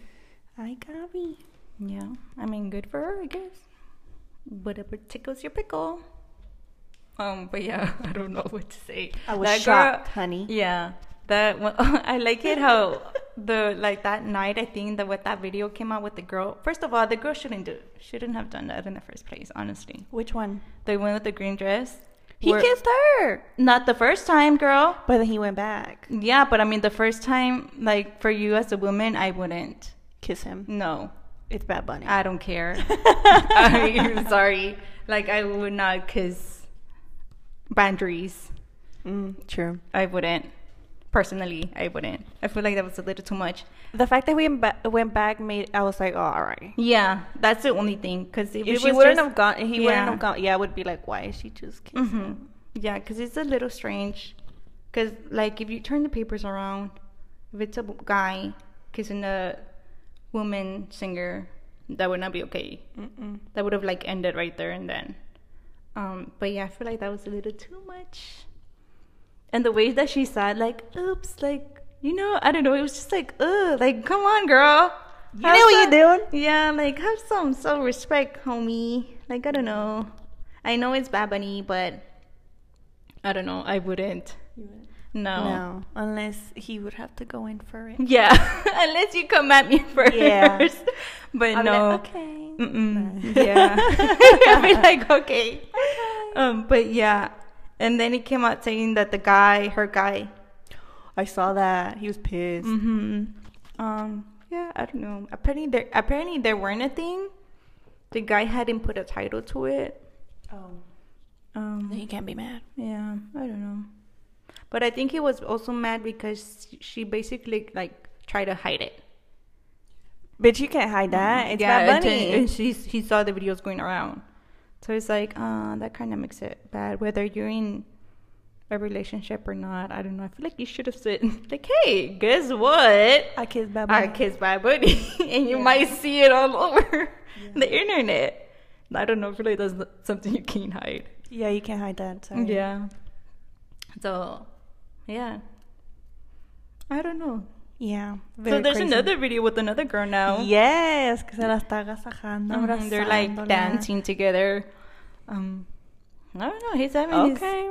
Hi, Gabby. Yeah, I mean, good for her, I guess. Whatever tickles your pickle. Um, but yeah, I don't know what to say. I was That shocked, honey. Yeah, that one, I like it how the like that night. I think that what that video came out with the girl. First of all, the girl shouldn't do shouldn't have done that in the first place. Honestly, Which one? the one with the green dress. He kissed her. Not the first time, girl. But then he went back. Yeah, but I mean, the first time, like for you as a woman, I wouldn't. Kiss him. No, It's Bad Bunny. I don't care. I'm sorry. Like I would not kiss boundaries. Mm, true. I wouldn't. Personally, I wouldn't. I feel like that was a little too much. The fact that we went ba- went back made I was like, oh, all right. Yeah, that's the only thing. Because if, If she wouldn't just- have gone, he yeah. wouldn't have gone. Yeah, I would be like, why is she just kissing? Mhm. Yeah, because it's a little strange. Because like if you turn the papers around, if it's a guy kissing a woman singer, that would not be okay. Mm-mm. that would have like ended right there and then. Um, but yeah, I feel like that was a little too much. And the way that she said, like, oops, like, you know, I don't know, it was just like, ugh, like, come on, girl. You know what some- you're doing? Yeah, like, have some self respect, homie. Like, I don't know. I know it's Bad Bunny, but I don't know, I wouldn't. No. No, unless he would have to go in for it. Yeah, unless you come at me first. Yeah. But be no. like, okay. Mm-mm. No. Yeah. I'd be like, okay. Okay. Um, but yeah. And then he came out saying that the guy, her guy, I saw that. He was pissed. Mm-hmm. um, yeah, I don't know. Apparently there, apparently there weren't a thing. The guy hadn't put a title to it. Oh. Um, Then you can't be mad. yeah, I don't know. But I think he was also mad because she basically like tried to hide it. Bitch, you can't hide that. It's yeah, Bad and Bunny. then- and she he saw the videos going around, so it's like, uh, that kind of makes it bad. Whether you're in a relationship or not, I don't know. I feel like you should have said, like, hey, guess what? I kiss Bad I kissed my buddy, and you Yeah. might see it all over the internet. I don't know. I feel like that's something you can't hide. Yeah, you can't hide that. Sorry. Yeah. So, yeah. I don't know. Yeah. so there's crazy. another video with another girl now. Yes, que se la está agasajando. Mhm, They're like dancing together. Um, I don't know. He's having his- Okay.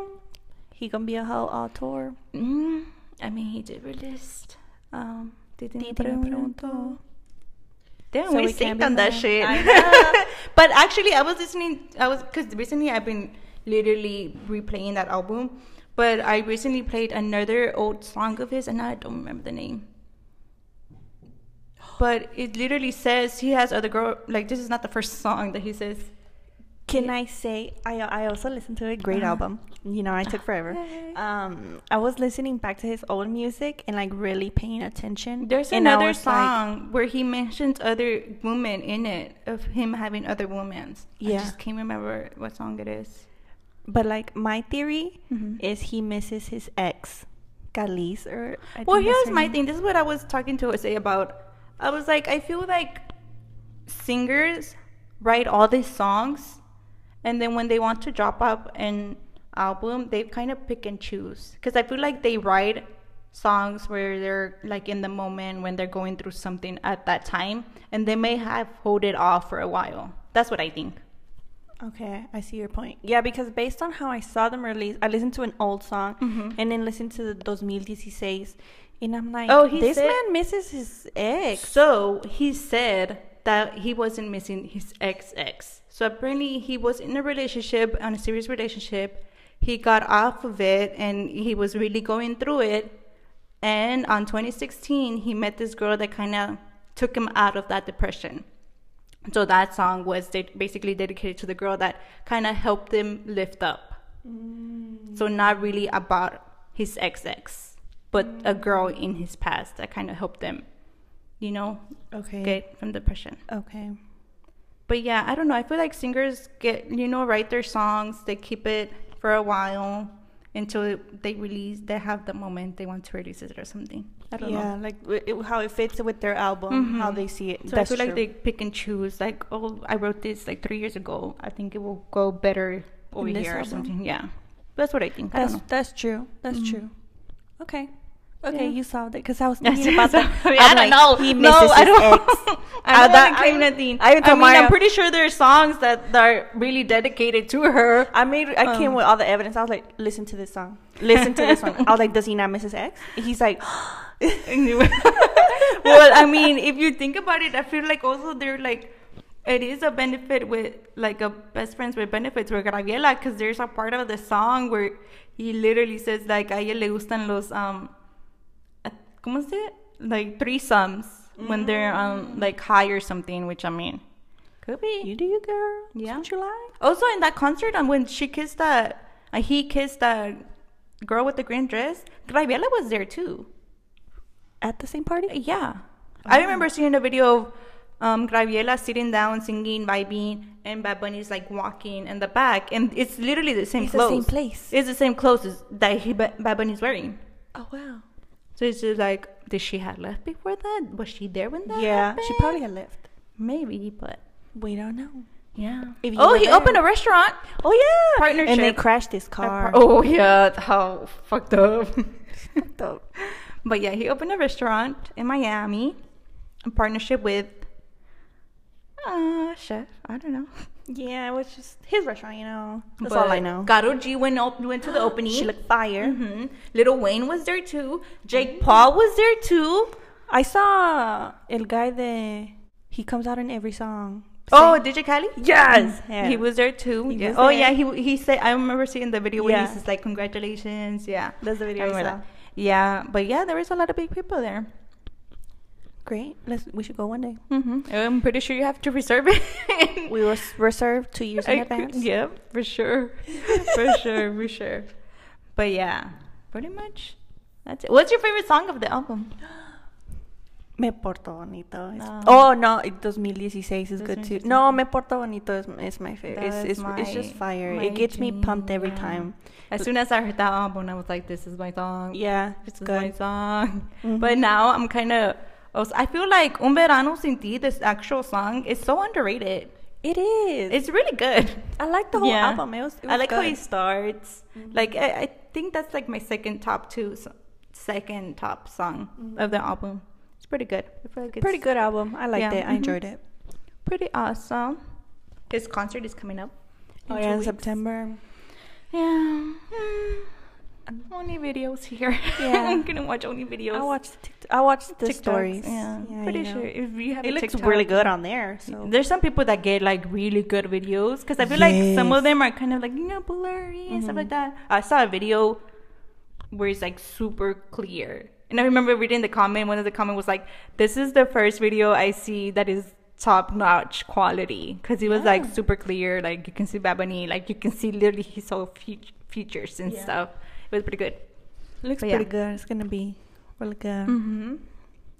He gonna be a whole all tour. Mm, I mean, he did release. Um, Titi me Titi me preguntó. preguntó. Damn, So we, we synced on that shit. But actually, I was listening. I was because recently I've been literally replaying that album. But I recently played another old song of his, and I don't remember the name. But it literally says he has other girl. Like this is not the first song that he says. Can I say I I also listened to a great Uh-huh. album. You know, I took forever. Um, I was listening back to his old music and like really paying attention. There's and another was like- song where he mentions other women in it of him having other women. Yeah. I just can't remember what song it is. But like my theory Mhm. is he misses his ex, Carliz, or I Well, here's my name. thing. This is what I was talking to Jose about. I was like, I feel like singers write all these songs, and then when they want to drop up an album, they kind of pick and choose. Because I feel like they write songs where they're like in the moment when they're going through something at that time, and they may have hold it off for a while. That's what I think. Okay, I see your point. Yeah, because based on how I saw them release, I listened to an old song Mhm. and then listened to the 2016, and I'm like, Oh, he this said- man misses his ex. So he said that he wasn't missing his ex ex. So apparently he was in a relationship, on a serious relationship. He got off of it and he was really going through it. And on 2016, he met this girl that kind of took him out of that depression. So that song was de- basically dedicated to the girl that kind of helped him lift up. Mm. So not really about his ex ex, but a girl in his past that kind of helped him, you know, Okay. get from depression. Okay. But yeah, I don't know. I feel like singers get, you know, write their songs, they keep it for a while until they release, they have the moment they want to release it or something. I don't know. yeah, know. like it, how it fits with their album, how Mhm. they see it. So That's I feel true. like they pick and choose. Like, oh, I wrote this like three years ago. I think it will go better over here or something. Yeah, that's what I think. I That's know. that's true. That's Mhm. true. Okay. Okay, Yeah. you solved it because I was thinking about that. I I'm don't like, know. He no, I don't. ex. I don't that- claim I- nothing. I I mean, I'm pretty sure there are songs that, that are really dedicated to her. I made. I came Um, with all the evidence. I was like, listen to this song. Listen to this one. I was like, does he not miss his ex? He's like, well, I mean, if you think about it, I feel like also they're like, it is a benefit with like a best friends with benefits with Gabriela because there's a part of the song where he literally says like a ella le gustan los um, ¿cómo se? Like threesomes when they're um like high or something, which I mean, could be. you do you, girl. Yeah. What you like. Also in that concert, um, when she kissed that, uh, he kissed that girl with the green dress. Gabriela was there too. At the same party. Yeah. I remember seeing a video of um, Gabriela sitting down, singing, vibing, and Bad Bunny's like walking in the back. And it's literally the same It's the same place. It's the same clothes that he, Bad Bunny's wearing. Oh wow. So it's just like, did she have left before that? Was she there when that Yeah, happened? she probably had left. Maybe, but We don't know. yeah. Oh, he there. opened a restaurant. Oh yeah. Partnership. And they crashed his car. Oh, yeah. How fucked up. Fucked up. But yeah, he opened a restaurant in Miami in partnership with uh chef. I don't know. Yeah, it was just his restaurant. You know. That's But all I know. Karol G went op- went to the opening. She looked fire. hmm Lil Wayne was there too. Jake Paul was there too. I saw el guy that he comes out in every song. Oh, DJ Khaled? Yes. Yeah. He was there too. He yeah. was Oh there. yeah, he he said I remember seeing the video where Yeah. he says like congratulations. Yeah. That's the video I remember saw. that. Yeah, but yeah, there was a lot of big people there. Great. Let's. We should go one day. hmm I'm pretty sure you have to reserve it. We were s- reserved two years in I advance. Yeah, for sure. for sure, for sure. But yeah, pretty much that's it. What's your favorite song of the album? Me porto bonito. No. Oh no, it- 2016 is good too. No, me porto bonito is, is my favorite. That It's, is it's, it's just fire. It gets me pumped every yeah. time. As soon as I heard that album, I was like, "This is my song. Yeah, this it's is my good. song." Mhm. But now I'm kind of. I feel like Un Verano Sin Ti, this actual song, is so underrated. It is. It's really good. I like the whole Yeah. album. It was. It I was like how he good. starts. Like I, I think that's like my second top two, second top song of the album. It's pretty good. I it's Pretty good album. I liked Yeah, it. I mhm. enjoyed it. Pretty awesome. His concert is coming up. Oh yeah, in. September. Yeah. Hmm. Only videos here. Yeah. I'm gonna watch only videos. I watched. The TikTok, I watched the TikToks, stories. Yeah, Yeah, pretty you know. sure if you have It a looks TikTok, really good on there. So There's some people that get like really good videos because I feel like some of them are kind of like you know blurry and stuff Mhm. like that. I saw a video where it's like super clear. And I remember reading the comment. One of the comment was like, "This is the first video I see that is top notch quality because it was like super clear. Like you can see Babani like you can see literally his whole fe- features and Yeah. stuff. It was pretty good. Looks But yeah. pretty good. It's gonna be really good. Mm-hmm.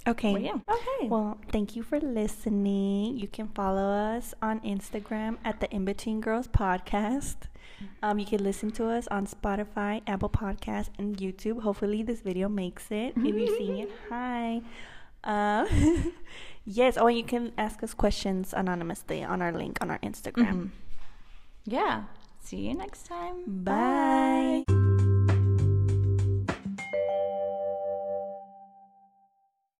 Okay. Well, yeah. Okay. Well, thank you for listening. You can follow us on Instagram at the In Between Girls Podcast. Um, you can listen to us on Spotify, Apple Podcast, and YouTube. Hopefully, this video makes it. If you've seen it, hi. Uh, yes. Oh, and you can ask us questions anonymously on our link on our Instagram. Mhm. Yeah. See you next time. Bye.